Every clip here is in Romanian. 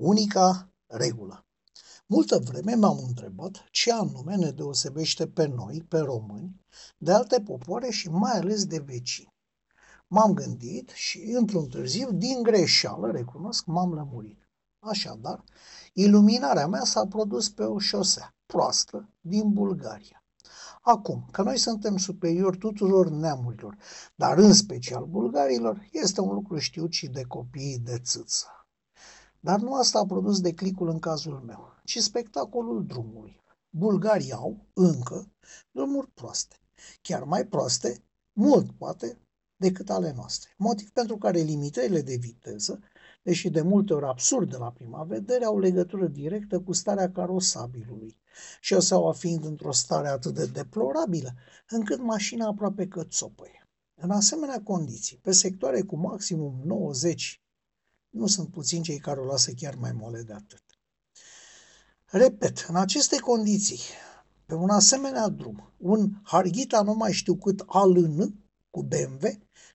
Unica regulă. Multă vreme m-am întrebat ce anume ne deosebește pe noi, pe români, de alte popoare și mai ales de vecini. M-am gândit și, într-un târziu, din greșeală, recunosc, m-am lămurit. Așadar, iluminarea mea s-a produs pe o șosea proastă din Bulgaria. Acum, că noi suntem superiori tuturor neamurilor, dar în special bulgarilor, este un lucru știut și de copiii de țâță. Dar nu asta a produs declicul în cazul meu, ci spectacolul drumului. Bulgarii au, încă, drumuri proaste. Chiar mai proaste, mult poate, decât ale noastre. Motiv pentru care limitările de viteză, deși de multe ori absurde la prima vedere, au legătură directă cu starea carosabilului. Și o fiind într-o stare atât de deplorabilă, încât mașina aproape că țopăie. În asemenea condiții, pe sectoare cu maximum 90 nu sunt puțini cei care o lasă chiar mai mole de atât. Repet, în aceste condiții, pe un asemenea drum, un Harghita nu mai știu cât ALN cu BMW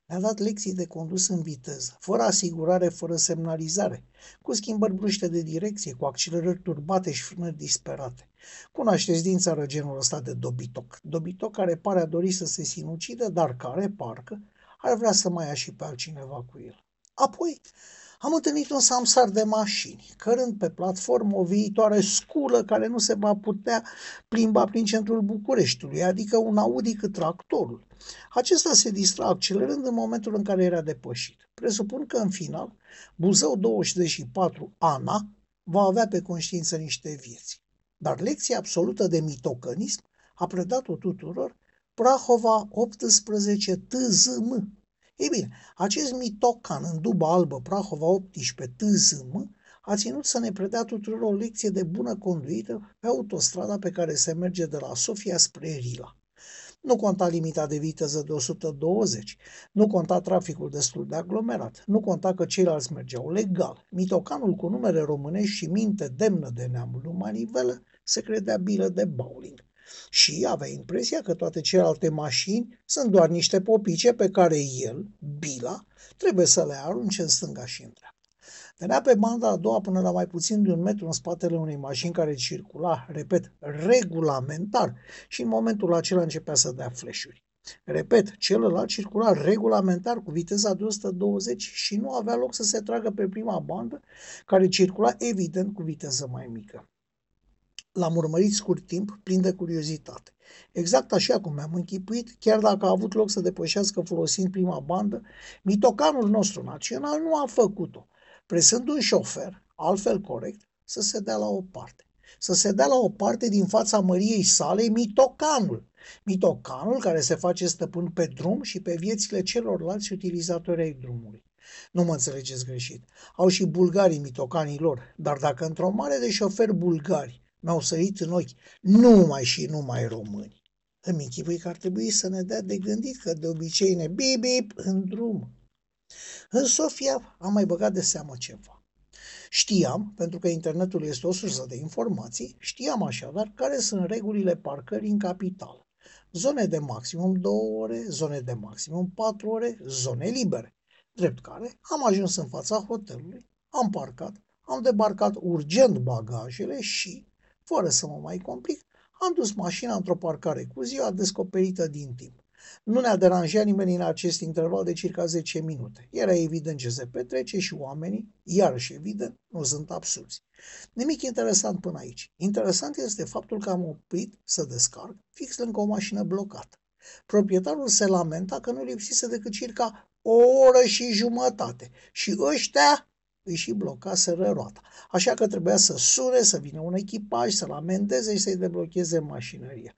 ne-a dat lecții de condus în viteză, fără asigurare, fără semnalizare, cu schimbări bruște de direcție, cu accelerări turbate și frânări disperate. Cunoașteți din țară genul ăsta de dobitoc. Dobitoc care pare a dori să se sinucide, dar care, parcă, ar vrea să mai ia și pe altcineva cu el. Apoi, am întâlnit un samsar de mașini, cărând pe platformă o viitoare sculă care nu se va putea plimba prin centrul Bucureștiului, adică un Audi cât tractorul. Acesta se distra accelerând în momentul în care era depășit. Presupun că în final, Buzău 24 Ana va avea pe conștiință niște vieți. Dar lecția absolută de mitocănism a predat-o tuturor Prahova 18 TZM, ei bine, acest mitocan în dubă albă Prahova 18 TZM a ținut să ne predea tuturor o lecție de bună conduită pe autostrada pe care se merge de la Sofia spre Rila. Nu conta limita de viteză de 120, nu conta traficul destul de aglomerat, nu conta că ceilalți mergeau legal. Mitocanul cu numere românești și minte demnă de neamul lui Manivelă se credea bilă de bowling și avea impresia că toate celelalte mașini sunt doar niște popice pe care el, Bila, trebuie să le arunce în stânga și în dreapta. Venea pe banda a doua până la mai puțin de un metru în spatele unei mașini care circula, repet, regulamentar și în momentul acela începea să dea fleșuri. Repet, celălalt circula regulamentar cu viteza de 120 și nu avea loc să se tragă pe prima bandă, care circula evident cu viteză mai mică. L-am urmărit scurt timp, plin de curiozitate. Exact așa cum mi-am închipuit, chiar dacă a avut loc să depășească folosind prima bandă, mitocanul nostru național nu a făcut-o, presând un șofer, altfel corect, să se dea la o parte. Să se dea la o parte din fața măriei sale mitocanul. Mitocanul care se face stăpân pe drum și pe viețile celorlalți utilizatori ai drumului. Nu mă înțelegeți greșit. Au și bulgarii mitocanii lor, dar dacă într-o mare de șoferi bulgari mi-au sărit în ochi numai și numai români. Îmi închipui că ar trebui să ne dea de gândit că de obicei ne bip, bip în drum. În Sofia am mai băgat de seamă ceva. Știam, pentru că internetul este o sursă de informații, știam așadar care sunt regulile parcării în capitală. Zone de maximum 2 ore, zone de maximum 4 ore, zone libere. Drept care am ajuns în fața hotelului, am parcat, am debarcat urgent bagajele și, fără să mă mai complic, am dus mașina într-o parcare cu ziua descoperită din timp. Nu ne-a deranjat nimeni în acest interval de circa 10 minute. Era evident ce se petrece și oamenii, iarăși evident, nu sunt absurzi. Nimic interesant până aici. Interesant este faptul că am oprit să descarc fix lângă o mașină blocată. Proprietarul se lamenta că nu lipsise decât circa o oră și jumătate și ăștia îi și blocaseră roata. Așa că trebuia să sure, să vină un echipaj, să-l amendeze și să-i deblocheze mașinăria.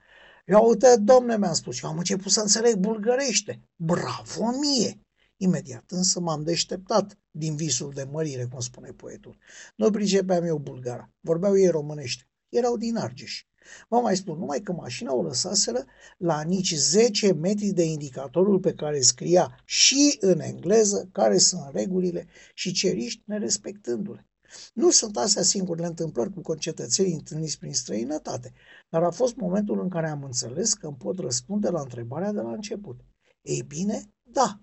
Ia uite, domne, mi-am spus, eu am început să înțeleg bulgărește. Bravo mie! Imediat însă m-am deșteptat din visul de mărire, cum spune poetul. Nu pricepeam eu bulgara, vorbeau ei românește. Erau din Argeș. Vă mai spun numai că mașina o lăsaseră la nici 10 metri de indicatorul pe care scria și în engleză care sunt regulile și ceriști nerespectându-le. Nu sunt astea singurele întâmplări cu concetățenii întâlniți prin străinătate, dar a fost momentul în care am înțeles că îmi pot răspunde la întrebarea de la început. Ei bine, da,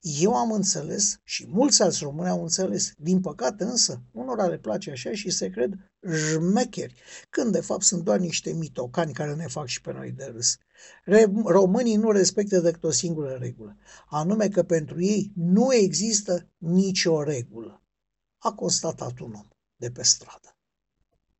Eu am înțeles și mulți alți români au înțeles. Din păcate însă, unora le place așa și se cred jmecheri, când de fapt sunt doar niște mitocani care ne fac și pe noi de râs. Românii nu respectă decât o singură regulă, anume că pentru ei nu există nicio regulă. A constatat un om de pe stradă.